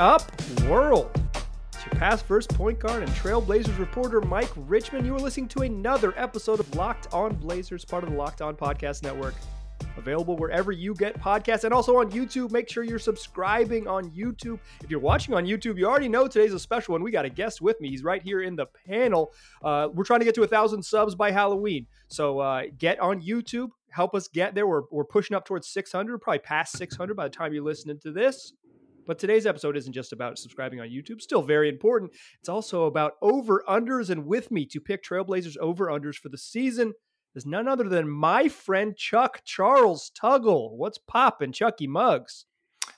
up, world? It's your past first point guard and Trailblazers reporter Mike Richman. You are listening to another episode of Locked On Blazers, part of the Locked On Podcast Network. Available wherever you get podcasts and also on YouTube. Make sure you're subscribing on YouTube. If you're watching on YouTube, you already know today's a special one. We got a guest with me. He's right here in the panel. Uh, we're trying to get to a thousand subs by Halloween. So uh, get on YouTube. Help us get there. We're, we're pushing up towards 600, probably past 600 by the time you're listening to this. But today's episode isn't just about subscribing on YouTube, still very important. It's also about over unders and with me to pick Trailblazers over unders for the season is none other than my friend Chuck Charles Tuggle. What's poppin', Chucky Muggs?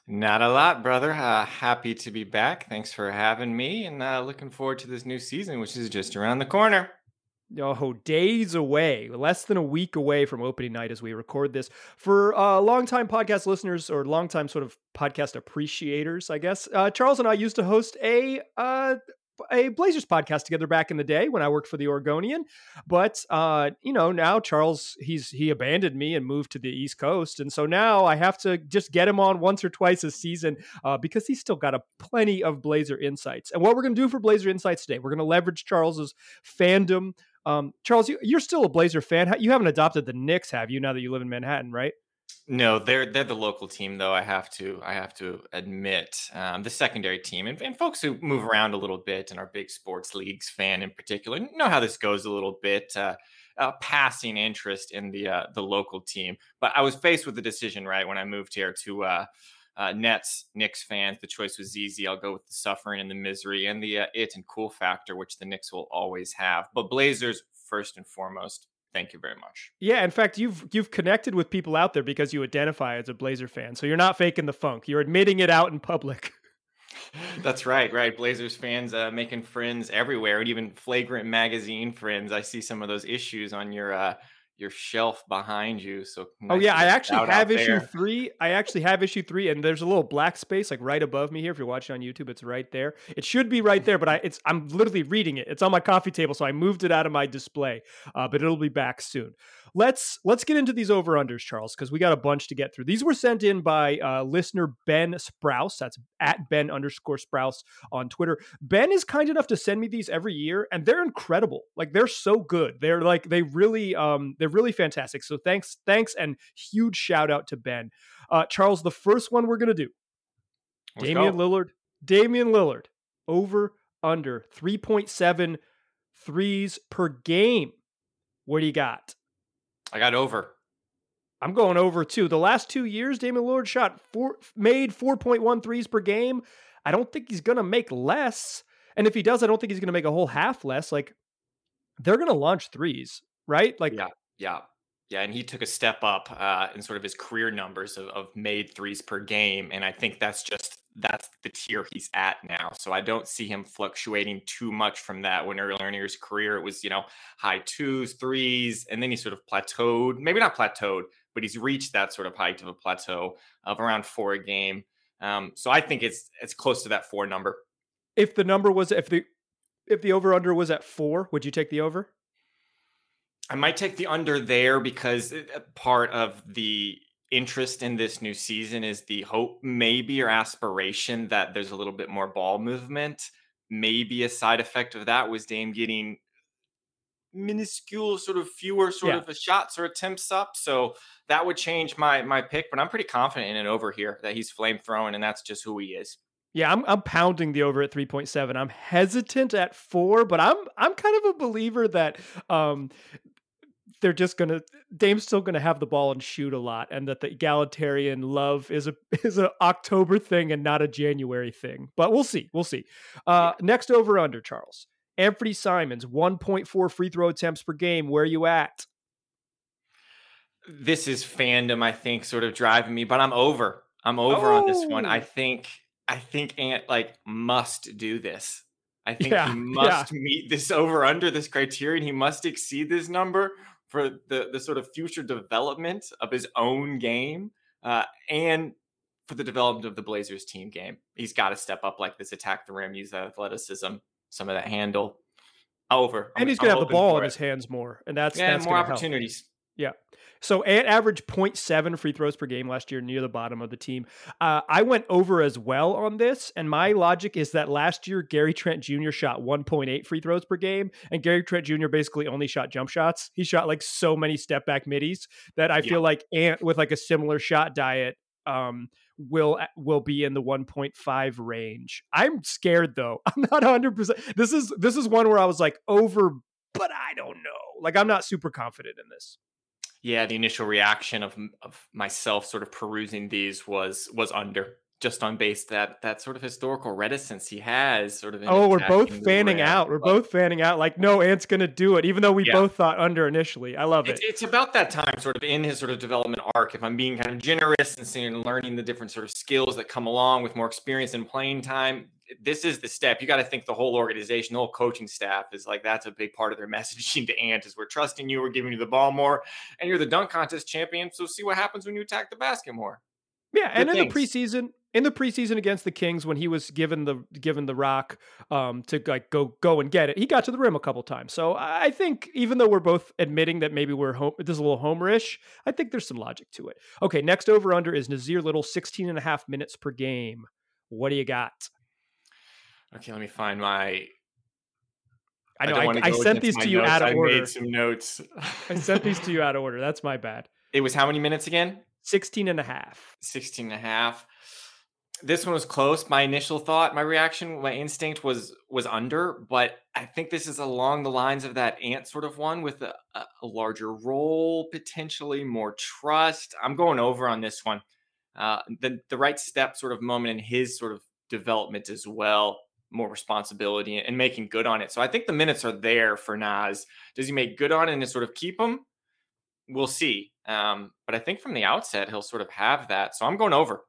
Not a lot, brother. Uh, happy to be back. Thanks for having me, and uh, looking forward to this new season, which is just around the corner. Oh, days away, less than a week away from opening night as we record this. For uh, longtime podcast listeners or longtime sort of podcast appreciators, I guess, uh, Charles and I used to host a uh, a Blazers podcast together back in the day when I worked for the Oregonian. But uh, you know, now Charles he's he abandoned me and moved to the East Coast, and so now I have to just get him on once or twice a season uh, because he's still got a plenty of Blazer insights. And what we're going to do for Blazer insights today, we're going to leverage Charles's fandom. Um, Charles, you, you're still a Blazer fan. You haven't adopted the Knicks, have you? Now that you live in Manhattan, right? No, they're they're the local team though. I have to I have to admit um, the secondary team and, and folks who move around a little bit and are big sports leagues fan in particular know how this goes a little bit. Uh, uh, passing interest in the uh, the local team, but I was faced with the decision right when I moved here to uh, Nets Knicks fans. The choice was easy. I'll go with the suffering and the misery and the uh, it and cool factor, which the Knicks will always have. But Blazers first and foremost Thank you very much. Yeah, in fact, you've you've connected with people out there because you identify as a Blazer fan. So you're not faking the funk. You're admitting it out in public. That's right, right. Blazers fans uh, making friends everywhere, and even flagrant magazine friends. I see some of those issues on your uh, your shelf behind you. So oh yeah, I actually have issue there. three. I actually have issue three, and there's a little black space like right above me here. If you're watching on YouTube, it's right there. It should be right there, but I it's I'm literally reading it. It's on my coffee table, so I moved it out of my display. Uh, but it'll be back soon let's let's get into these over unders, Charles, because we got a bunch to get through. These were sent in by uh, listener Ben Sprouse. That's at Ben underscore Sprouse on Twitter. Ben is kind enough to send me these every year, and they're incredible. Like they're so good. They're like they really um they're really fantastic. So thanks thanks and huge shout out to Ben. Uh, Charles, the first one we're gonna do. Let's Damian go. Lillard. Damian Lillard over under 3.7 threes per game. What do you got? I got over. I'm going over too. The last two years, Damian Lillard shot four, made 4.1 threes per game. I don't think he's going to make less. And if he does, I don't think he's going to make a whole half less. Like they're going to launch threes, right? Like, yeah, yeah, yeah. And he took a step up uh, in sort of his career numbers of, of made threes per game. And I think that's just that's the tier he's at now. So I don't see him fluctuating too much from that. When earlier in his career, it was, you know, high twos, threes, and then he sort of plateaued. Maybe not plateaued, but he's reached that sort of height of a plateau of around four a game. Um, so I think it's it's close to that four number. If the number was if the if the over under was at four, would you take the over? I might take the under there because uh, part of the interest in this new season is the hope, maybe, or aspiration that there's a little bit more ball movement. Maybe a side effect of that was Dame getting minuscule, sort of fewer sort yeah. of shots or attempts up. So that would change my my pick. But I'm pretty confident in an over here that he's flame throwing, and that's just who he is. Yeah, I'm I'm pounding the over at 3.7. I'm hesitant at 4, but I'm I'm kind of a believer that um they're just gonna Dame's still gonna have the ball and shoot a lot, and that the egalitarian love is a is a October thing and not a January thing. But we'll see, we'll see. Uh, yeah. Next over under Charles Anthony Simons, one point four free throw attempts per game. Where are you at? This is fandom, I think, sort of driving me, but I'm over. I'm over oh. on this one. I oh. think I think Ant like must do this. I think yeah, he must yeah. meet this over under this criterion. He must exceed this number for the the sort of future development of his own game uh, and for the development of the Blazers team game. He's got to step up like this, attack the rim, use that athleticism, some of that handle. Over, and I'm, he's gonna have the ball in his hands more, and that's yeah, that's more opportunities. Help. Yeah. So Ant averaged 0.7 free throws per game last year, near the bottom of the team. Uh, I went over as well on this, and my logic is that last year Gary Trent Jr. shot 1.8 free throws per game, and Gary Trent Jr. basically only shot jump shots. He shot like so many step back middies that I yeah. feel like Ant with like a similar shot diet um, will will be in the 1.5 range. I'm scared though. I'm not 100%. This is this is one where I was like over but I don't know. Like I'm not super confident in this yeah, the initial reaction of of myself sort of perusing these was was under just on base that that sort of historical reticence he has sort of oh we're both fanning out we're both fanning out like no ant's gonna do it even though we yeah. both thought under initially i love it it's, it's, about that time sort of in his sort of development arc if i'm being kind of generous and seeing learning the different sort of skills that come along with more experience and playing time this is the step. You got to think the whole organization, the whole coaching staff is like that's a big part of their messaging to Ant is we're trusting you, we're giving you the ball more, and you're the dunk contest champion. So see what happens when you attack the basket more. Yeah, Good and in things. the preseason, in the preseason against the Kings, when he was given the given the rock um, to like go go and get it, he got to the rim a couple times. So I think even though we're both admitting that maybe we're home, this is a little homerish, I think there's some logic to it. Okay, next over under is Nassir Little, 16 and a half minutes per game. What do you got? Okay, let me find my. I know. I, I, I sent these to you notes. out of order. I made some notes. I sent these to you out of order. That's my bad. It was how many minutes again? 16 and a half. 16 and a half. This one was close. My initial thought, my reaction, my instinct was was under, but I think this is along the lines of that ant sort of one with a, a larger role, potentially more trust. I'm going over on this one. Uh, the the right step sort of moment in his sort of development as well more responsibility and making good on it. So I think the minutes are there for Nas. Does he make good on it and sort of keep them? We'll see. Um, but I think from the outset he'll sort of have that. So I'm going over.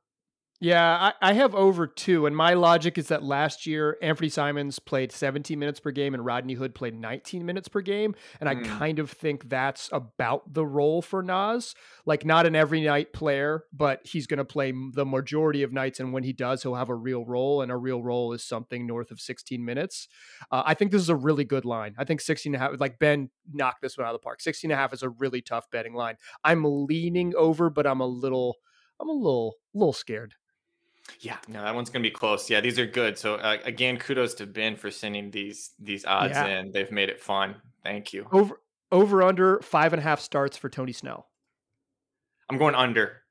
Yeah, I, I, have over two, and my logic is that last year Anfernee Simons played 17 minutes per game and Rodney Hood played 19 minutes per game, and mm. I hmm. kind of think that's about the role for Nas. Like not an every night player, but he's going to play the majority of nights, and when he does, he'll have a real role, and a real role is something north of 16 minutes. Uh, I think this is a really good line. I think 16 and a half, like Ben knocked this one out of the park. 16 and a half is a really tough betting line. I'm leaning over, but I'm a little, I'm a little, little scared. Yeah, no, that one's gonna be close. Yeah, these are good. So uh, again, kudos to Ben for sending these these odds yeah. in. They've made it fun. Thank you. Over over under five and a half starts for Tony Snell. I'm going under.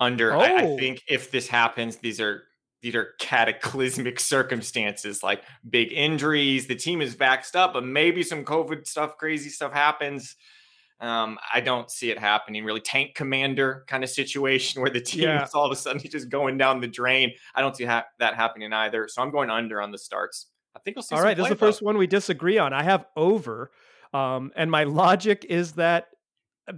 Under. Oh. I, I oh. think if this happens, these are these are cataclysmic circumstances like big injuries. The team is vaxxed up, but maybe some COVID stuff, crazy stuff happens. Um, I don't see it happening really. Tank commander kind of situation where the team yeah. is all of a sudden just going down the drain. I don't see ha- that happening either. So I'm going under on the starts. I think we'll see. All right, this is the first one we disagree on. I have over, um, and my logic is that uh,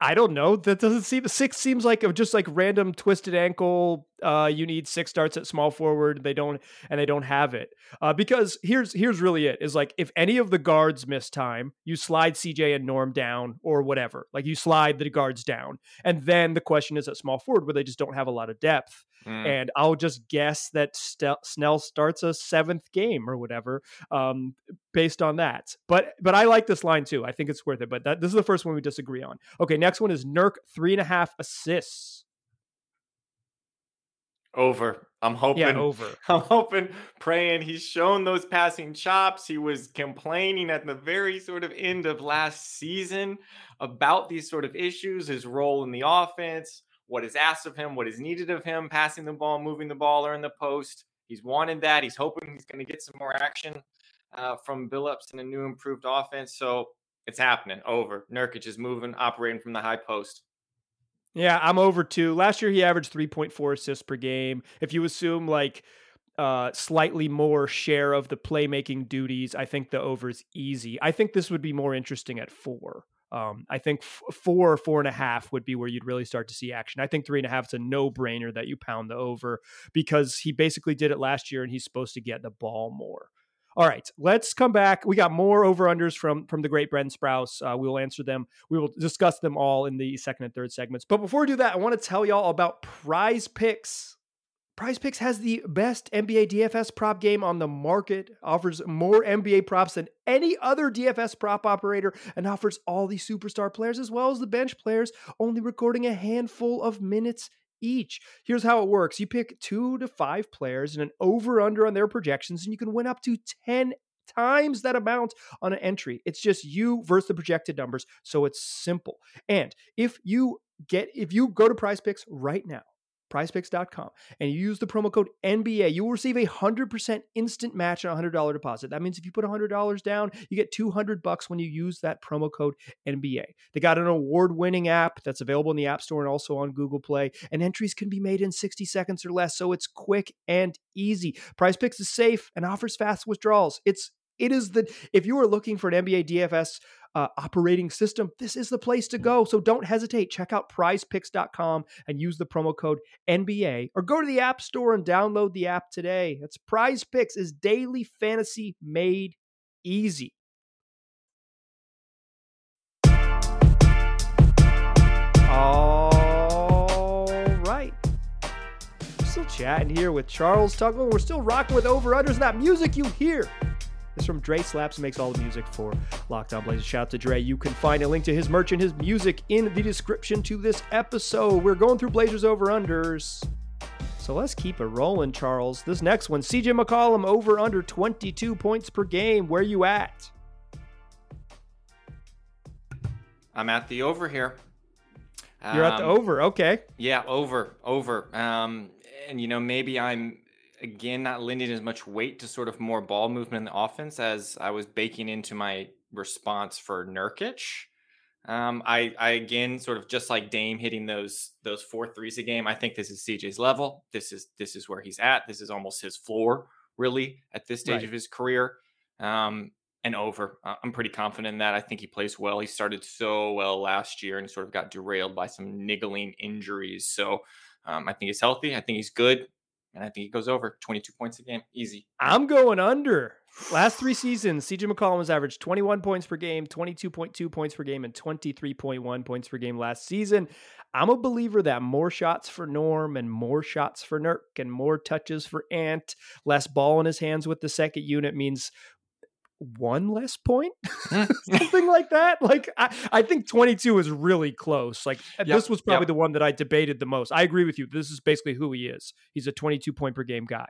I don't know. That doesn't seem six seems like just like random twisted ankle. Uh, you need six starts at small forward. They don't, and they don't have it. Uh, because here's here's really it is like if any of the guards miss time, you slide CJ and Norm down or whatever. Like you slide the guards down, and then the question is at small forward where they just don't have a lot of depth. Mm. And I'll just guess that St- Snell starts a seventh game or whatever, um, based on that. But but I like this line too. I think it's worth it. But that, this is the first one we disagree on. Okay, next one is Nurk three and a half assists. Over. I'm hoping. Yeah, over. I'm hoping, praying. He's shown those passing chops. He was complaining at the very sort of end of last season about these sort of issues, his role in the offense, what is asked of him, what is needed of him, passing the ball, moving the ball, or in the post. He's wanted that. He's hoping he's going to get some more action uh, from Billups in a new improved offense. So it's happening. Over. Nurkic is moving, operating from the high post. Yeah, I'm over two. Last year he averaged 3.4 assists per game. If you assume like uh, slightly more share of the playmaking duties, I think the over is easy. I think this would be more interesting at four. Um, I think f- four or four and a half would be where you'd really start to see action. I think three and a half is a no brainer that you pound the over because he basically did it last year and he's supposed to get the ball more. All right, let's come back. We got more over unders from from the great Brendan Sprouse. Uh, we will answer them. We will discuss them all in the second and third segments. But before we do that, I want to tell y'all about Prize Picks Prize Picks has the best NBA DFS prop game on the market, offers more NBA props than any other DFS prop operator, and offers all the superstar players as well as the bench players, only recording a handful of minutes each. Here's how it works you pick two to five players and an over under on their projections, and you can win up to 10 times that amount on an entry. It's just you versus the projected numbers. So it's simple. And if you get, if you go to prize picks right now, prizepicks.com and you use the promo code NBA, you will receive a 100% instant match on a $100 deposit. That means if you put $100 down, you get 200 bucks when you use that promo code NBA. They got an award-winning app that's available in the App Store and also on Google Play, and entries can be made in 60 seconds or less, so it's quick and easy. Prize Picks is safe and offers fast withdrawals. It's it is the if you are looking for an NBA DFS uh, operating system, this is the place to go. So don't hesitate. Check out prizepicks.com and use the promo code NBA or go to the App Store and download the app today. That's Prize Picks is daily fantasy made easy. All right. We're still chatting here with Charles Tuggle. We're still rocking with over unders. That music you hear is from Dre Slaps, makes all the music for Locked On Blazers. Shout out to Dre. You can find a link to his merch and his music in the description to this episode. We're going through Blazers over unders. So let's keep it rolling, Charles. This next one, CJ McCollum over under 22 points per game. Where you at? I'm at the over here. You're um, at the um, over, okay. Yeah, over, over. Um, and you know, maybe I'm again not lending as much weight to sort of more ball movement in the offense as I was baking into my response for Nurkic. Um, I, I again sort of just like Dame hitting those those four threes a game. I think this is CJ's level. This is this is where he's at. This is almost his floor, really, at this stage right. of his career. Um, and over. I'm pretty confident in that. I think he plays well. He started so well last year and sort of got derailed by some niggling injuries. So um, I think he's healthy. I think he's good and I think he goes over 22 points a game, easy. I'm going under. Last three seasons, CJ McCollum has averaged 21 points per game, 22.2 points per game, and 23.1 points per game last season. I'm a believer that more shots for Norm and more shots for Nurk and more touches for Ant, less ball in his hands with the second unit means one less point, mm. something like that. Like I, I think 22 is really close. Like yep, this was probably yep. the one that I debated the most. I agree with you. This is basically who he is. He's a 22 point per game guy.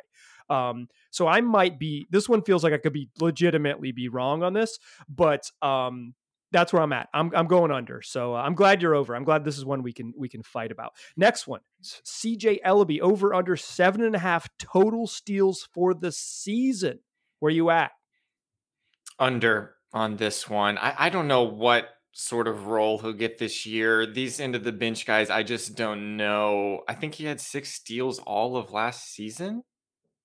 Um, so I might be. This one feels like I could be legitimately be wrong on this, but um, that's where I'm at. I'm I'm going under. So uh, I'm glad you're over. I'm glad this is one we can we can fight about. Next one, CJ Elleby over under seven and a half total steals for the season. Where you at? Under on this one. I, I don't know what sort of role he'll get this year. These end of the bench guys, I just don't know. I think he had six steals all of last season.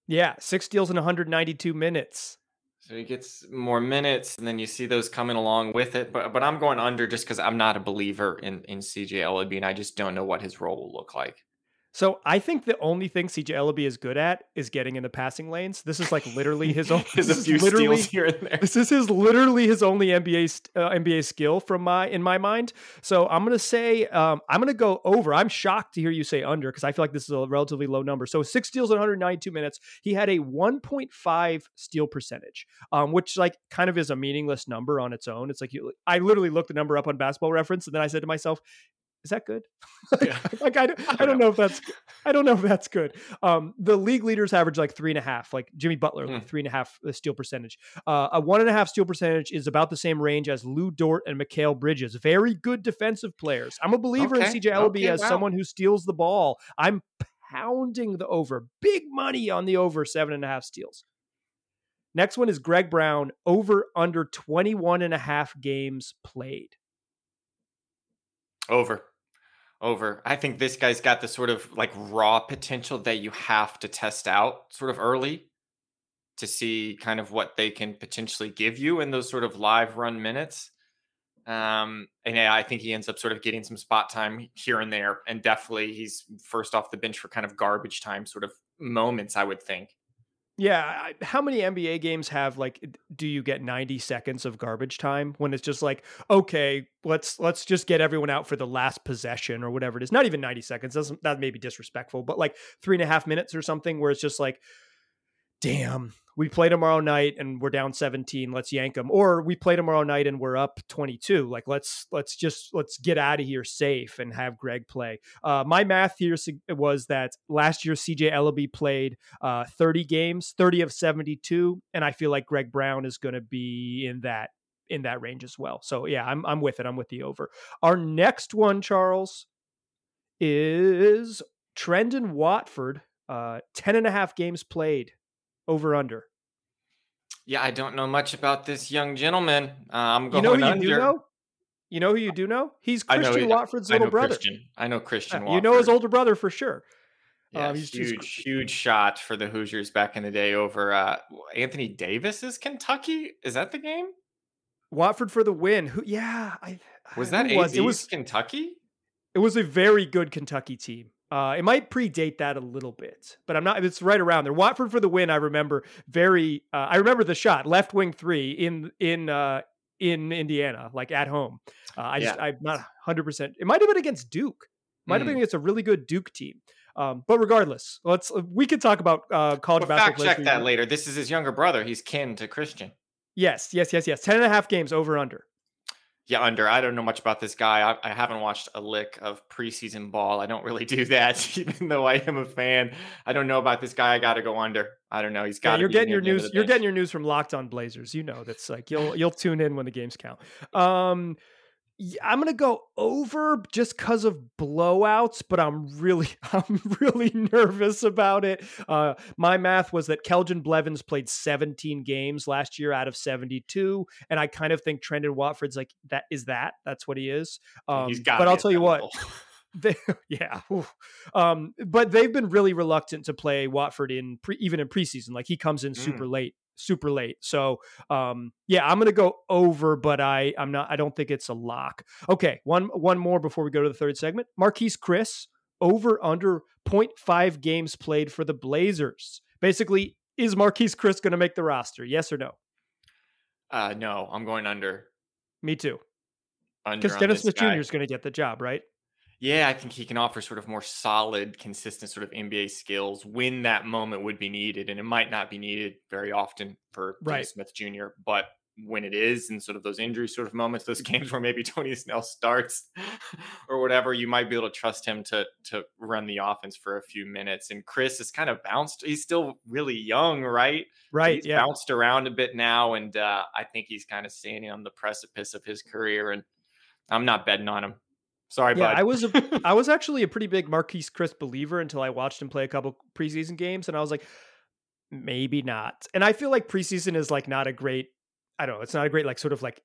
Yeah, six steals in 192 minutes. So he gets more minutes, and then you see those coming along with it. But but I'm going under just because I'm not a believer in in CJ Elleby, and I just don't know what his role will look like. So I think the only thing CJ Elleby is good at is getting in the passing lanes. This is like literally his own. his a few literally, steals here and there. This is his literally his only NBA uh, NBA skill from my in my mind. So I'm gonna say um, I'm gonna go over. I'm shocked to hear you say under because I feel like this is a relatively low number. So six steals in 192 minutes. He had a 1.5 steal percentage, um, which like kind of is a meaningless number on its own. It's like you, I literally looked the number up on Basketball Reference and then I said to myself, is that good? Yeah. like I, I, don't know. if that's I don't know if that's good. Um, the league leaders average like three and a half. Like Jimmy Butler, mm. like hmm. three and a half uh, steal percentage. Uh, a one and a half steal percentage is about the same range as Lou Dort and Mikal Bridges. Very good defensive players. I'm a believer okay. in CJ Elleby okay, as wow. someone who steals the ball. I'm pounding the over. Big money on the over seven and a half steals. Next one is Greg Brown over under 21 and a half games played. Over over. I think this guy's got the sort of like raw potential that you have to test out sort of early to see kind of what they can potentially give you in those sort of live run minutes. Um, and yeah, I think he ends up sort of getting some spot time here and there. And definitely he's first off the bench for kind of garbage time sort of moments, I would think. Yeah, how many NBA games have like do you get 90 seconds of garbage time when it's just like okay, let's let's just get everyone out for the last possession or whatever it is. Not even 90 seconds. Doesn't that may be disrespectful, but like three and a half minutes or something where it's just like, damn, we play tomorrow night and we're down 17 let's yank them or we play tomorrow night and we're up 22 like let's let's just let's get out of here safe and have greg play. Uh, my math here was that last year cj elleby played uh, 30 games 30 of 72 and i feel like greg brown is going to be in that in that range as well. So yeah i'm, I'm with it. I'm with the over. Our next one charles is trendon watford uh, 10 and a half games played over under. Yeah, I don't know much about this young gentleman. Uh, I'm going you know who under. You do know? You know who you do know? He's Christian Watford's little brother. Christian. I know Christian. Yeah, you know his older brother for sure. Yeah, um, he's, huge, he's... huge shot for the Hoosiers back in the day over uh, Anthony is Kentucky. Is that the game? Watford for the win. Who? Yeah, I was that. Was it was Kentucky? It was a very good Kentucky team. Uh, it might predate that a little bit, but I'm not. It's right around there. Watford for the win. I remember very. Uh, I remember the shot, left wing three in in uh, in Indiana, like at home. Uh, I just I'm not 100. percent It might have been against Duke. Might have mm. been against a really good Duke team. Um, but regardless, let's we could talk about uh, college well, basketball. Fact check that later. This is his younger brother. He's kin to Christian. Yes, yes, yes, yes. Ten and a half games over under. Yeah, under. I don't know much about this guy. I, I, haven't watched a lick of preseason ball. I don't really do that, even though I am a fan. I don't know about this guy. I got to go under. I don't know. He's got. Yeah, you're getting your news. You're getting your news from Locked On Blazers. You know that's like you'll you'll tune in when the games count. Um, I'm gonna go over just because of blowouts, but I'm really, I'm really nervous about it. Uh, my math was that Keljin Blevins played 17 games last year out of 72, and I kind of think Trendon Watford's like that. Is that that's what he is? Um, but I'll tell you what. They, yeah, um, but they've been really reluctant to play Watford in pre, even in preseason. Like he comes in mm. super late super late. So um, yeah, I'm gonna go over, but I I'm not. I don't think it's a lock. Okay, one one more before we go to the third segment. Marquese Chriss over under 0.5 games played for the Blazers. Basically, is Marquese Chriss going to make the roster? Yes or no? Uh, no, I'm going under. Me too. Because Dennis Smith Jr. is going to get the job, right? Yeah, I think he can offer sort of more solid, consistent sort of NBA skills when that moment would be needed. And it might not be needed very often for right. Smith Jr., but when it is and sort of those injury sort of moments, those games where maybe Tony Snell starts or whatever, you might be able to trust him to to run the offense for a few minutes. And Chriss is kind of bounced. He's still really young, right? Right. He's yeah. bounced around a bit now, and uh, I think he's kind of standing on the precipice of his career. And I'm not betting on him. Sorry, yeah, bud. I was a, I was actually a pretty big Marquese Chriss believer until I watched him play a couple preseason games, and I was like, maybe not. And I feel like preseason is like not a great. I don't know. It's not a great like sort of like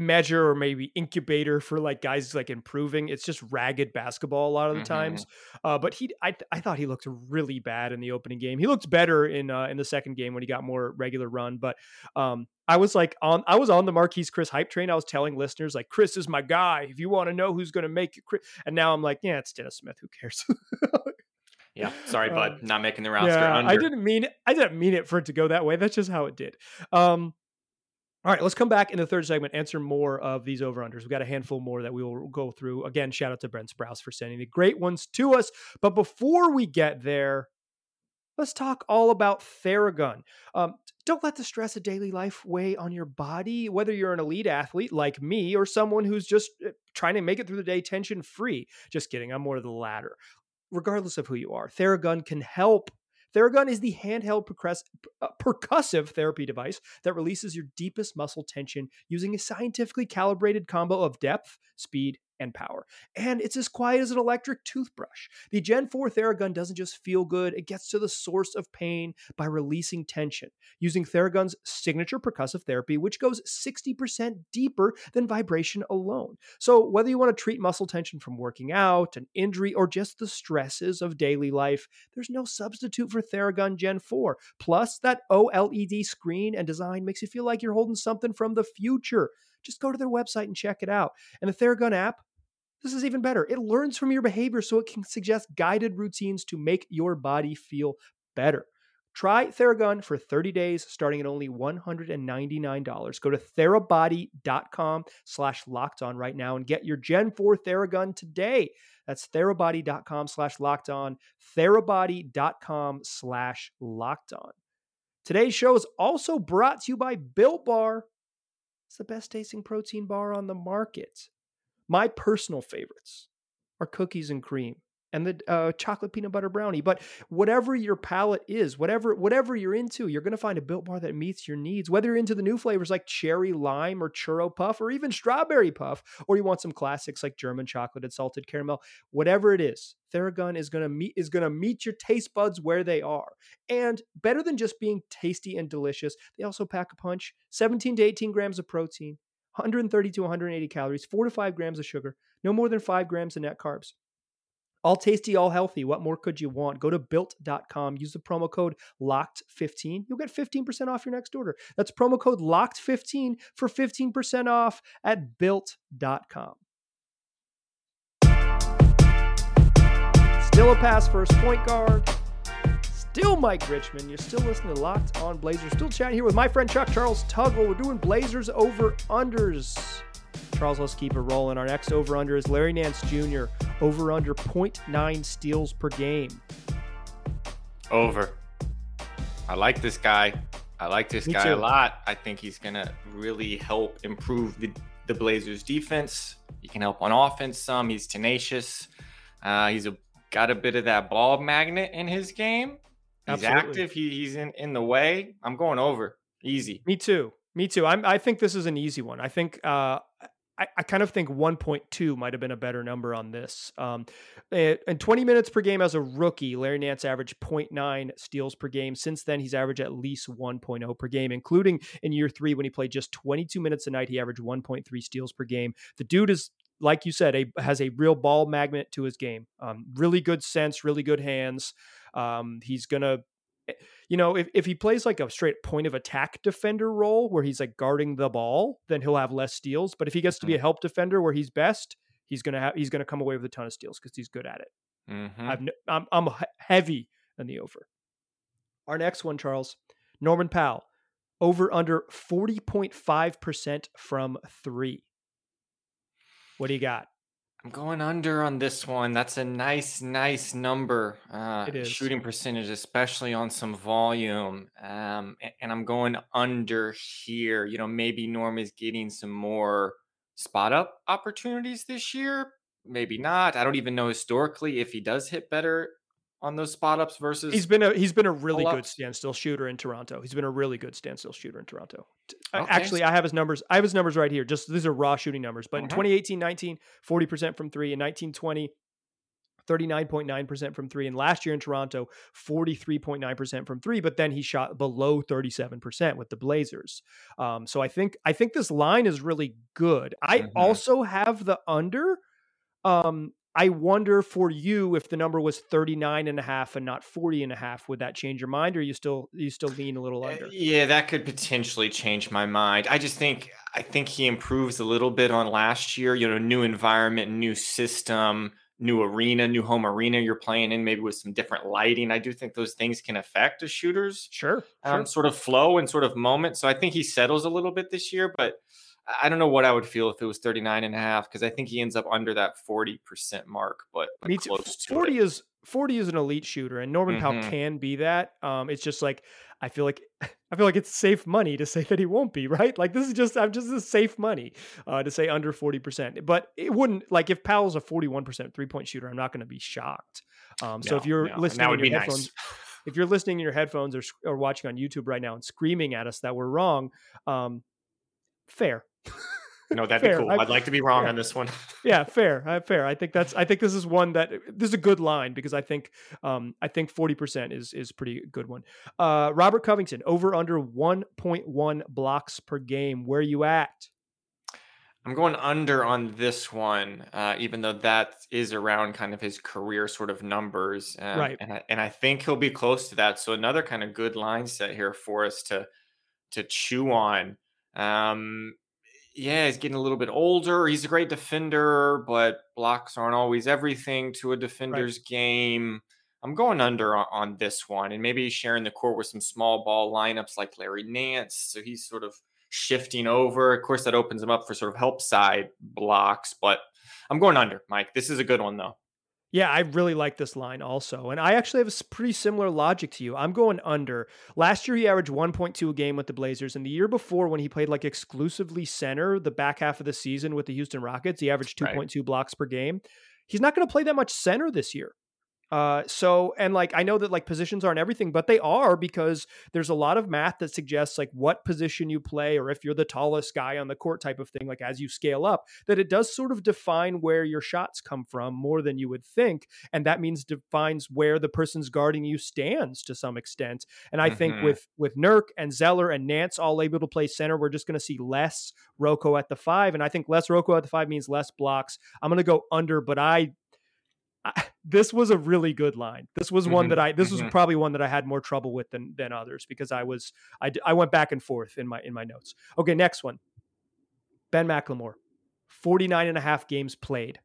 measure or maybe incubator for like guys like improving. It's just ragged basketball a lot of the mm-hmm. times. Uh, but he, I, I thought he looked really bad in the opening game. He looked better in uh, in the second game when he got more regular run. But um, I was like on, I was on the Marquese Chriss hype train. I was telling listeners like Chriss is my guy. If you want to know who's going to make it, Chriss. and now I'm like, yeah, it's Dennis Smith. Who cares? Yeah, sorry, bud, um, not making the roster. Yeah. I didn't mean I didn't mean it for it to go that way. That's just how it did. Um, all right, let's come back in the third segment, answer more of these over unders. We've got a handful more that we will go through. Again, shout out to Brent Sprouse for sending the great ones to us. But before we get there, let's talk all about Theragun. Um, don't let the stress of daily life weigh on your body, whether you're an elite athlete like me or someone who's just uh, trying to make it through the day tension free. Just kidding, I'm more of the latter. Regardless of who you are, Theragun can help Theragun is the handheld uh, percussive therapy device that releases your deepest muscle tension using a scientifically calibrated combo of depth, speed, and power. And it's as quiet as an electric toothbrush. The Gen 4 Theragun doesn't just feel good, it gets to the source of pain by releasing tension using Theragun's signature percussive therapy, which goes 60% deeper than vibration alone. So, whether you want to treat muscle tension from working out, an injury, or just the stresses of daily life, there's no substitute for Theragun Gen 4. Plus, that OLED screen and design makes you feel like you're holding something from the future. Just go to their website and check it out. And the Theragun app, this is even better. It learns from your behavior so it can suggest guided routines to make your body feel better. Try Theragun for 30 days starting at only $199. Go to therabody.com slash locked on right now and get your Gen 4 Theragun today. That's therabody.com slash locked on, therabody.com slash locked on. Today's show is also brought to you by Built Bar. It's the best tasting protein bar on the market. My personal favorites are cookies and cream and the uh, chocolate peanut butter brownie. But whatever your palate is, whatever whatever you're into, you're to find a built bar that meets your needs. Whether you're into the new flavors like cherry lime or churro puff or even strawberry puff, or you want some classics like German chocolate and salted caramel, whatever it is, Theragun is to meet is to meet your taste buds where they are. And better than just being tasty and delicious, they also pack a punch. 17 to 18 grams of protein. 130 to 180 calories, 4 to 5 grams of sugar, no more than 5 grams of net carbs. All tasty, all healthy. What more could you want? Go to built.com. Use the promo code LOCKED15. You'll get 15% off your next order. That's promo code LOCKED15 for 15% off at built.com. Still a pass first point guard. Still Mike Richman. You're still listening to Locked on Blazers. Still chatting here with my friend Chuck Charles Tuggle. We're doing Blazers over unders. Charles, let's keep it rolling. Our next over under is Larry Nance Jr. Over under 0.9 steals per game. Over. I like this guy. I like this Me guy too. a lot. I think he's going to really help improve the, the Blazers defense. He can help on offense some. He's tenacious. Uh, he's a, got a bit of that ball magnet in his game. He's Absolutely. active. He, he's in, in the way. I'm going over. Easy. Me too. Me too. I'm, I think this is an easy one. I think uh, I, I kind of think 1.2 might have been a better number on this. Um, and 20 minutes per game as a rookie, Larry Nance averaged 0.9 steals per game. Since then, he's averaged at least 1.0 per game, including in year three when he played just 22 minutes a night. He averaged 1.3 steals per game. The dude is like you said, a, has a real ball magnet to his game. Um, really good sense, really good hands. Um, he's gonna Eh, you know, if, if he plays like a straight point of attack defender role where he's like guarding the ball, then he'll have less steals. But if he gets to be a mm-hmm. help defender where he's best, he's gonna have he's gonna come away with a ton of steals because he's good at it. Mm-hmm. I've, I'm I'm heavy in the over. Our next one, Charles Norman Powell, over under forty point five percent from three. What do you got? I'm going under on this one. That's a nice, nice number. Uh, it is. Shooting percentage, especially on some volume. Um, and I'm going under here. You know, maybe Norm is getting some more spot up opportunities this year. Maybe not. I don't even know historically if he does hit better on those spot ups versus he's been a he's been a really good standstill shooter in Toronto. He's been a really good standstill shooter in Toronto. Okay. Actually, I have his numbers. I have his numbers right here. Just these are raw shooting numbers. But in mm-hmm. 2018, 19, 40% from 3 in 1920 39.9% from 3 and last year in Toronto 43.9% from 3 but then he shot below 37% with the Blazers. Um, so I think I think this line is really good. I mm-hmm. also have the under um, I wonder for you if the number was 39 and a half and not 40 and a half, would that change your mind or you still you still lean a little under? Yeah, that could potentially change my mind. I just think I think he improves a little bit on last year, you know, new environment, new system, new arena, new home arena you're playing in, maybe with some different lighting. I do think those things can affect a shooter's sure, um, sure. sort of flow and sort of moment. So I think he settles a little bit this year, but I don't know what I would feel if it was 39 and a half because I think he ends up under that 40% mark, but, Me too. 40 is 40 is an elite shooter and Norman mm-hmm. Powell can be that. Um, it's just like I feel like I feel like it's safe money to say that he won't be, right? Like this is just I'm just a safe money uh, to say under 40%. But it wouldn't like if Powell's a 41% three-point shooter, I'm not going to be shocked. Um, so no, if you're no. listening in your headphones, nice. if you're listening in your headphones or, or watching on YouTube right now and screaming at us that we're wrong, um, fair no, that'd fair. be cool. I, would like to be wrong yeah. on this one. yeah, fair, uh, fair. I think that's. I think this is one that this is a good line because I think, um, I think forty percent is is pretty good one. Uh, Robert Covington over under one point one blocks per game. Where you at? I'm going under on this one, uh, even though that is around kind of his career sort of numbers, um, right? And I, and I think he'll be close to that. So another kind of good line set here for us to to chew on. Um, yeah, he's getting a little bit older. He's a great defender, but blocks aren't always everything to a defender's right. game. I'm going under on, on this one and maybe sharing the court with some small ball lineups like Larry Nance. So he's sort of shifting over. Of course, that opens him up for sort of help side blocks, but I'm going under, Mike. This is a good one, though. Yeah, I really like this line also. And I actually have a pretty similar logic to you. I'm going under. Last year, he averaged 1.2 a game with the Blazers. And the year before, when he played like exclusively center the back half of the season with the Houston Rockets, he averaged 2.2 right. blocks per game. He's not going to play that much center this year. Uh, so and like I know that like positions aren't everything, but they are because there's a lot of math that suggests like what position you play or if you're the tallest guy on the court type of thing. Like as you scale up, that it does sort of define where your shots come from more than you would think, and that means defines where the person's guarding you stands to some extent. And I mm-hmm. think with with Nurk and Zeller and Nance all able to play center, we're just going to see less Rocco at the five, and I think less Rocco at the five means less blocks. I'm going to go under, but I I, this was a really good line. This was one mm-hmm, that I this mm-hmm. was probably one that I had more trouble with than than others because I was I I went back and forth in my in my notes. Okay, next one. Ben McLemore. 49 and a half games played.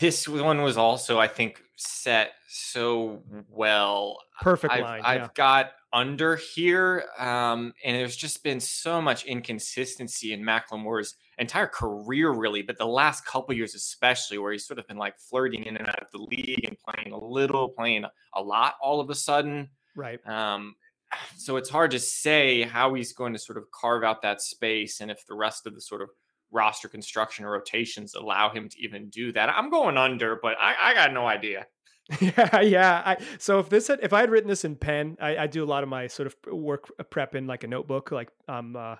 This one was also I think set so well. Perfect I've, line. I've yeah. got under here. Um, and there's just been so much inconsistency in McLemore's entire career, really, but the last couple years, especially, where he's sort of been like flirting in and out of the league and playing a little, playing a lot all of a sudden. Right. Um, so it's hard to say how he's going to sort of carve out that space and if the rest of the sort of roster construction or rotations allow him to even do that. I'm going under, but I, I got no idea. Yeah, yeah. I, so if this had, if I had written this in pen, I, I, do a lot of my sort of work uh, prep in like a notebook, like um, uh,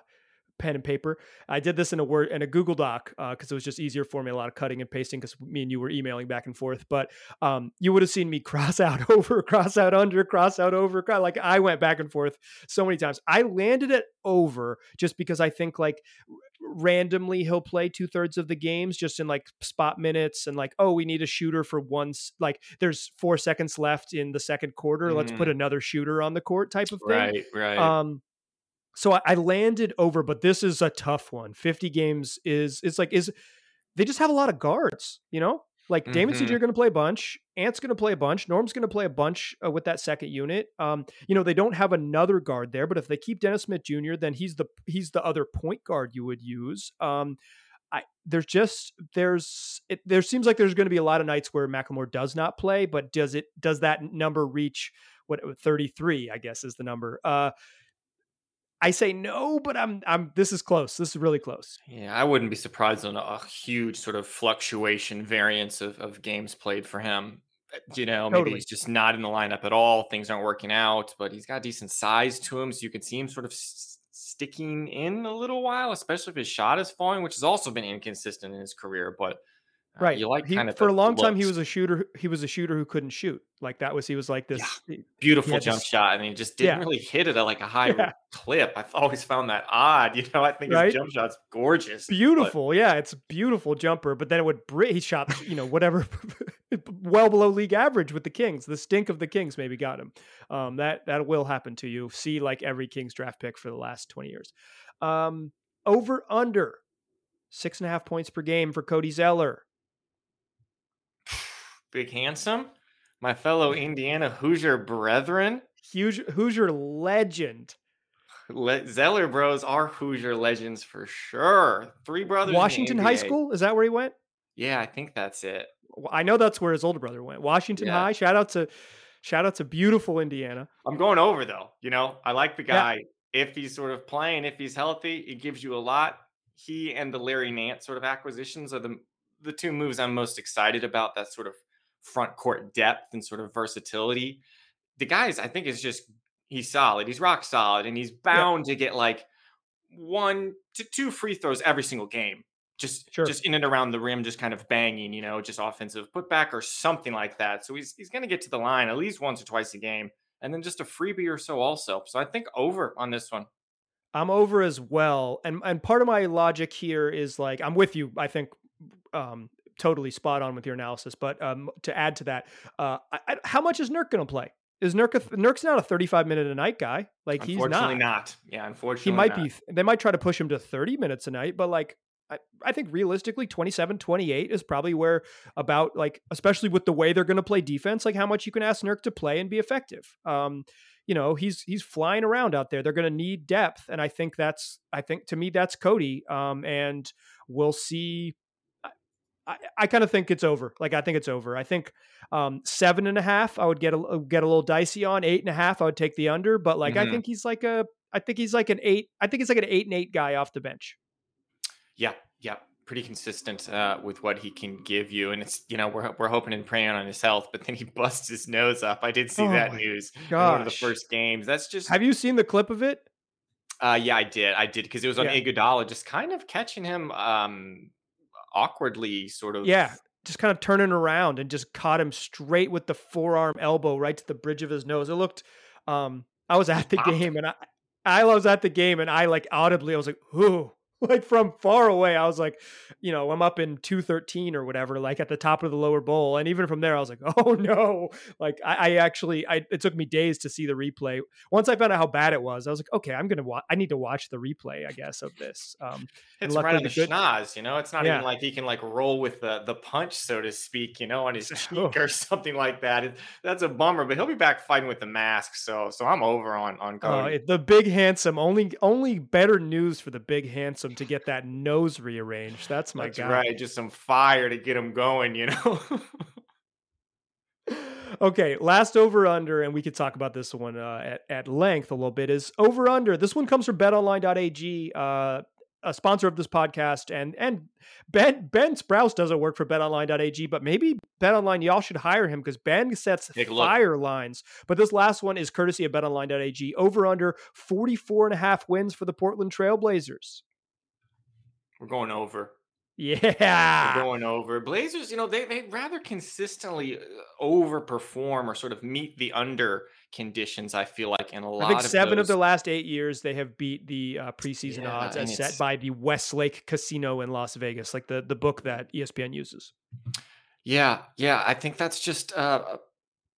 pen and paper. I did this in a word in a Google Doc because uh, it was just easier for me. A lot of cutting and pasting because me and you were emailing back and forth. But um, you would have seen me cross out over, cross out under, cross out over. Like I went back and forth so many times. I landed it over just because I think like randomly he'll play two thirds of the games just in like spot minutes and like oh we need a shooter for once like there's four seconds left in the second quarter mm. let's put mm. another shooter on the court type of thing right right um so I, I landed over but this is a tough one 50 games is it's like is they just have a lot of guards you know like mm-hmm. Damon CJ are going to play a bunch. Ant's going to play a bunch. Norm's going to play a bunch uh, with that second unit. Um, you know they don't have another guard there, but if they keep Dennis Smith Jr., then he's the he's the other point guard you would use. Um, I there's just there's it there seems like there's going to be a lot of nights where McLemore does not play, but does it does that number reach what 33? I guess is the number. Uh, I say no, but I'm I'm this is close. This is really close. Yeah, I wouldn't be surprised on a huge sort of fluctuation variance of, of games played for him. Uh, you know, maybe totally. he's just not in the lineup at all. Things aren't working out, but he's got decent size to him, so you can see him sort of sticking in a little while, especially if his shot is falling, which has also been inconsistent in his career. But uh, right. You like he, kind of for a long looks. time he was a shooter. He was a shooter who couldn't shoot. Like that was he was like this yeah. beautiful jump this, shot, and he just didn't yeah. really hit it at like a high yeah. clip. I've always found that odd. You know, I think right? his jump shot's gorgeous. Beautiful, but... yeah, it's a beautiful jumper. But then it would. He shot, you know, whatever, well below league average with the Kings. The stink of the Kings maybe got him. Um, that that will happen to you. See, like every Kings draft pick for the last twenty years. Um, over under six and a half points per game for Cody Zeller. Big Handsome, my fellow Indiana Hoosier brethren. Huge Hoosier legend. Le- Zeller Bros are Hoosier legends for sure. Three brothers. Washington High School is that where he went? Yeah, I think that's it. I know that's where his older brother went. Washington yeah. High. Shout out to shout out to beautiful Indiana. I'm going over though. You know, I like the guy. Yeah. If he's sort of playing, if he's healthy, it gives you a lot. He and the Larry Nance sort of acquisitions are the the two moves I'm most excited about. That sort of front court depth and sort of versatility. The guys, I think, is just he's solid. He's rock solid, and he's bound yeah. to get like one to two free throws every single game. Just sure. just in and around the rim, just kind of banging, you know, just offensive putback or something like that. So he's he's gonna get to the line at least once or twice a game. And then just a freebie or so also. So I think over on this one. I'm over as well. And and part of my logic here is like I'm with you. I think um, totally spot on with your analysis. But um, to add to that, uh, I, I, how much is Nurk going to play? Is Nurk a, Nurk's not a 35 minute a night guy? Like he's not. not. Yeah, unfortunately, he might not. be. They might try to push him to 30 minutes a night, but like I, I think realistically 27 28 is probably where about like especially with the way they're going to play defense like how much you can ask Nurk to play and be effective um you know he's he's flying around out there they're going to need depth and I think that's I think to me that's Cody um and we'll see I, I kind of think it's over. Like I think it's over. I think um, seven and a half I would get a get a little dicey on. Eight and a half I would take the under. But like mm-hmm. I think he's like a I think he's like an eight. I think he's like an eight and eight guy off the bench. Yeah, yeah, pretty consistent uh, with what he can give you, and it's you know we're we're hoping and praying on his health, but then he busts his nose up. I did see oh that news in one of the first games. That's just. Have you seen the clip of it? Uh, yeah, I did. I did because it was on yeah. Iguodala, just kind of catching him um, awkwardly, sort of. Yeah, just kind of turning around and just caught him straight with the forearm elbow right to the bridge of his nose. It looked. Um, I was at the game and I, I was at the game and I like audibly I was like, "Ooh, like from far away, I was like, you know, I'm up in 213 or whatever, like at the top of the lower bowl. And even from there, I was like, oh no. Like I, I actually, I, it took me days to see the replay. Once I found out how bad it was, I was like, okay, I'm going to watch, I need to watch the replay, I guess, of this. Um, it's right on the good- schnoz, you know, it's not yeah. even like he can like roll with the, the punch, so to speak, you know, on his cheek or something like that. It, that's a bummer, but he'll be back fighting with the mask. So, so I'm over on, on Cody. Uh, the big handsome, only, only better news for the big handsome to get that nose rearranged. That's my That's guy. right. Just some fire to get him going, you know? okay, last over under, and we could talk about this one uh, at, at length a little bit, is over under. This one comes from betonline.ag. Uh, a sponsor of this podcast, and and Ben Ben Sprouse doesn't work for BetOnline.ag, but maybe BetOnline y'all should hire him because Ben sets fire lines. But this last one is courtesy of BetOnline.ag. Over under 44 and a half wins for the Portland Trailblazers. We're going over. Yeah. We're going over. Blazers, you know, they they rather consistently uh, overperform or sort of meet the under conditions, I feel like, in a lot I think seven of, of the last eight years they have beat the uh, preseason yeah, odds as set by the Westgate Casino in Las Vegas, like the, the book that ESPN uses. Yeah, yeah. I think that's just uh,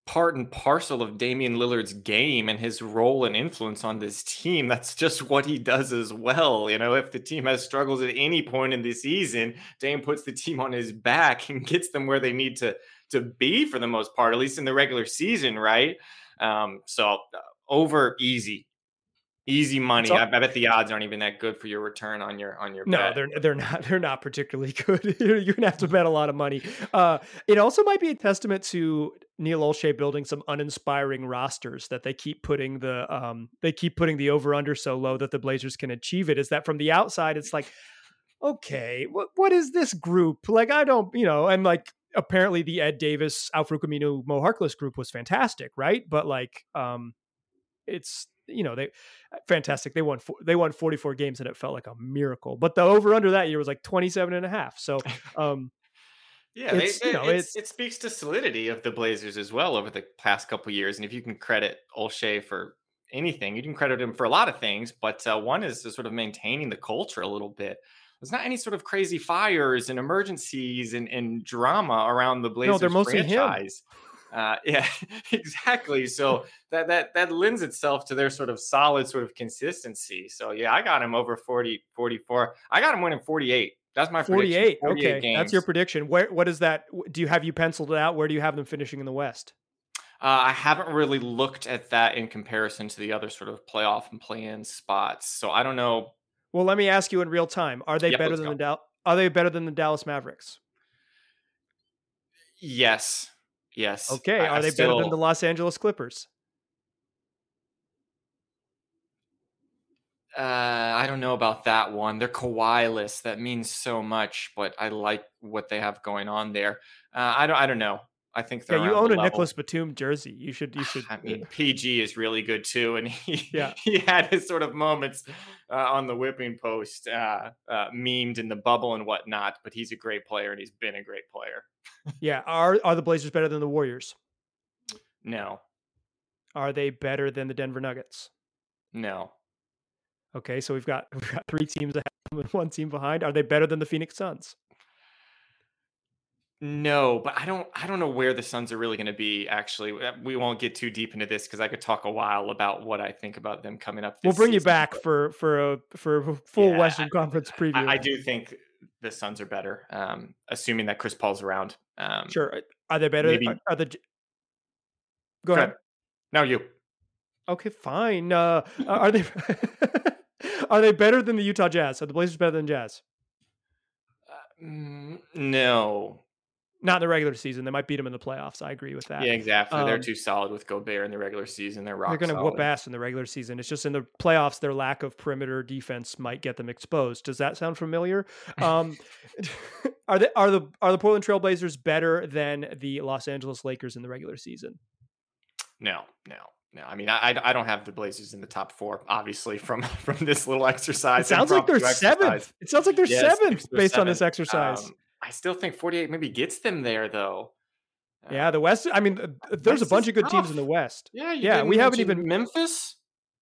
part and parcel of Damian Lillard's game and his role and influence on this team. That's just what he does as well. You know, if the team has struggles at any point in the season, Dame puts the team on his back and gets them where they need to to be for the most part, at least in the regular season, right? Um, so uh, over easy Easy money. All, I, I, bet the odds aren't even that good for your return on your on your. Bet. No, bet. they're they're not. They're not particularly good. You're gonna have to bet a lot of money. Uh, it also might be a testament to Neil Olshey building some uninspiring rosters that they keep putting the um they keep putting the over under so low that the Blazers can achieve it. Is that from the outside? It's like, okay, what what is this group like? I don't, you know, and like apparently the Ed Davis, Al-Farouq Aminu, Mo Harkless group was fantastic, right? But like, um, it's you know they fantastic. They won they won 44 games and it felt like a miracle. But the over under that year was like 27 and a half. So um yeah they, you know, it speaks to solidity of the blazers as well over the past couple years. And if you can credit Olshey for anything you can credit him for a lot of things but uh, one is sort of maintaining the culture a little bit. There's not any sort of crazy fires and emergencies and, and drama around the Blazers no, they're mostly franchise. Him. Uh, yeah, exactly. So that that that lends itself to their sort of solid sort of consistency. So yeah, I got him over 40, 44. I got him winning 48. That's my 48. 48 okay, games. that's your prediction. Where what is that? Do you have you penciled it out? Where do you have them finishing in the West? Uh, I haven't really looked at that in comparison to the other sort of playoff and play-in spots. So I don't know. Well, let me ask you in real time: Are they yep, better than go. the Dal- Are they better than the Dallas Mavericks? Yes. Yes. Okay. Are I they still... better than the Los Angeles Clippers? Uh, I don't know about that one. They're Kawhi That means so much, but I like what they have going on there. Uh, I don't. I don't know. I think yeah. You own a level. Nicolas Batum jersey. You should. You should. I mean, PG is really good too, and he yeah. he had his sort of moments uh, on the whipping post, uh, uh, memed in the bubble and whatnot. But he's a great player, and he's been a great player. yeah. Are are the Blazers better than the Warriors? No. Are they better than the Denver Nuggets? No. Okay, so we've got we've got three teams ahead and one team behind. Are they better than the Phoenix Suns? No, but I don't I don't know where the Suns are really going to be actually. Uh, we won't get too deep into this cuz I could talk a while about what I think about them coming up We'll bring season, you back but... for for a for a full yeah, Western Conference preview. I, I, do think the Suns are better, um, assuming that Chris Paul's around. Um, sure. Are they better? Maybe, are, are the? Go, go ahead. Now you. Okay, fine. Uh, are they? are they better than the Utah Jazz? Are the Blazers better than Jazz? Uh, mm, no, not in the regular season. They might beat them in the playoffs. I agree with that. Yeah, exactly. Um, they're too solid with Gobert in the regular season. They're rock. They're going to whoop ass in the regular season. It's just in the playoffs, their lack of perimeter defense might get them exposed. Does that sound familiar? Um, are they are the are the Portland Trailblazers better than the Los Angeles Lakers in the regular season? No, no. No, I mean I, I don't have the Blazers in the top four, obviously from from this little exercise. It sounds like they're seventh. It sounds like they're yes, seventh based seventh. on this exercise. Um, I still think 48 maybe gets them there though. Yeah, uh, the West. I mean, there's West a bunch of good tough. teams in the West. Yeah, yeah. We haven't even Memphis,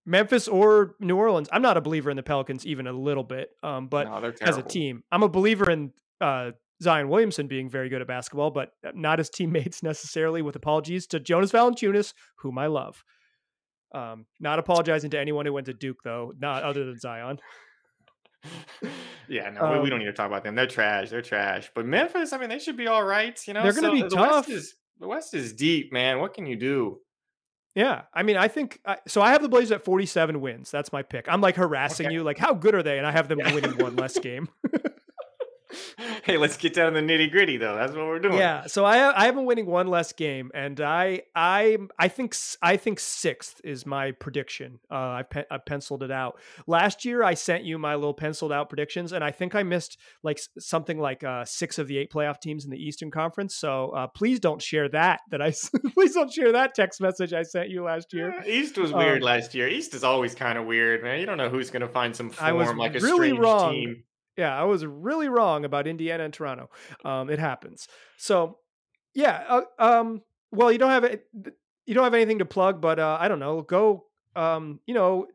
Memphis or New Orleans. I'm not a believer in the Pelicans even a little bit. Um, but no, as a team, I'm a believer in uh, Zion Williamson being very good at basketball, but not as teammates necessarily. With apologies to Jonas Valanciunas, whom I love. Um, not apologizing to anyone who went to Duke though, not other than Zion. yeah, no, um, we, we, don't um need to talk about them. They're trash. They're trash. But Memphis, I mean, they should be all right. You know, they're going to so be the tough. West is, the West is deep, man. What can you do? Yeah, I mean, I think so. I have the Blazers at 47 wins. That's my pick. I'm like harassing okay. you, like, how good are they? And I have them yeah. winning one less game. hey, let's get down to the nitty gritty though. That's what we're doing. Yeah. So I I have been winning one less game, and I I I think I think sixth is my prediction. Uh, I pe- I penciled it out last year. I sent you my little penciled out predictions, and I think I missed like something like uh, six of the eight playoff teams in the Eastern Conference. So uh, please don't share that. That I please don't share that text message I sent you last year. Yeah, East was weird um, last year. East is always kind of weird, man. You don't know who's going to find some form I was like a really wrong. team yeah, I was really wrong about Indiana and Toronto. Um, it happens. So, yeah. Uh, um, well, you don't have it. You don't have anything to plug, but uh, I don't know. Go. Um, you know,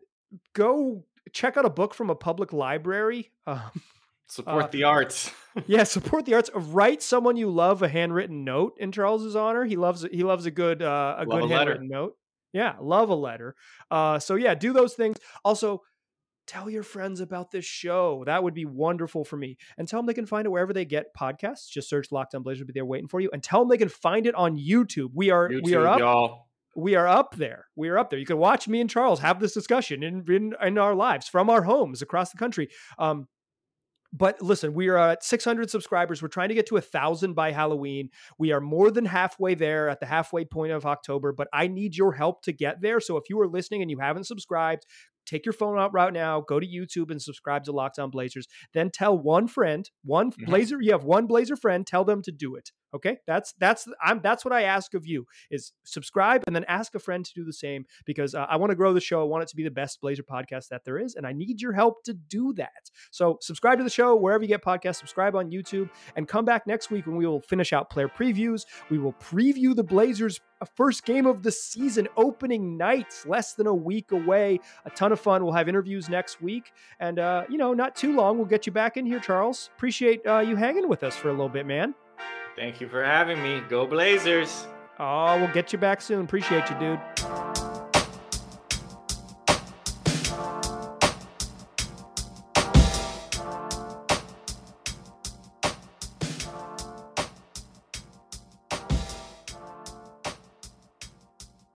go check out a book from a public library. Um, support uh, the arts. yeah, support the arts. Write someone you love a handwritten note in Charles's honor. He loves he loves a good uh, a love good a handwritten note. Yeah, love a letter. Uh, so yeah, do those things. Also, tell your friends about this show. That would be wonderful for me. And tell them they can find it wherever they get podcasts. Just search Locked On Blazers, will be there waiting for you. And tell them they can find it on YouTube. We are YouTube, we are up. Y'all. We are up there. We are up there. You can watch me and Charles have this discussion in in, in our lives from our homes across the country. Um, but listen, we are at 600 subscribers. We're trying to get to a thousand by Halloween. We are more than halfway there at the halfway point of October, but I need your help to get there. So if you are listening and you haven't subscribed, take your phone out right now, go to YouTube and subscribe to Locked On Blazers. Then tell one friend, one mm-hmm. Blazer, you have one Blazer friend, tell them to do it. Okay, that's that's I'm that's what I ask of you is subscribe and then ask a friend to do the same because uh, I want to grow the show. I want it to be the best Blazer podcast that there is, and I need your help to do that. So subscribe to the show wherever you get podcasts. Subscribe on YouTube and come back next week when we will finish out player previews. We will preview the Blazers' first game of the season, opening nights, less than a week away. A ton of fun. We'll have interviews next week, and uh, you know, not too long. We'll get you back in here, Charles. Appreciate uh, you hanging with us for a little bit, man. Thank you for having me. Go Blazers. Oh, we'll get you back soon. Appreciate you, dude.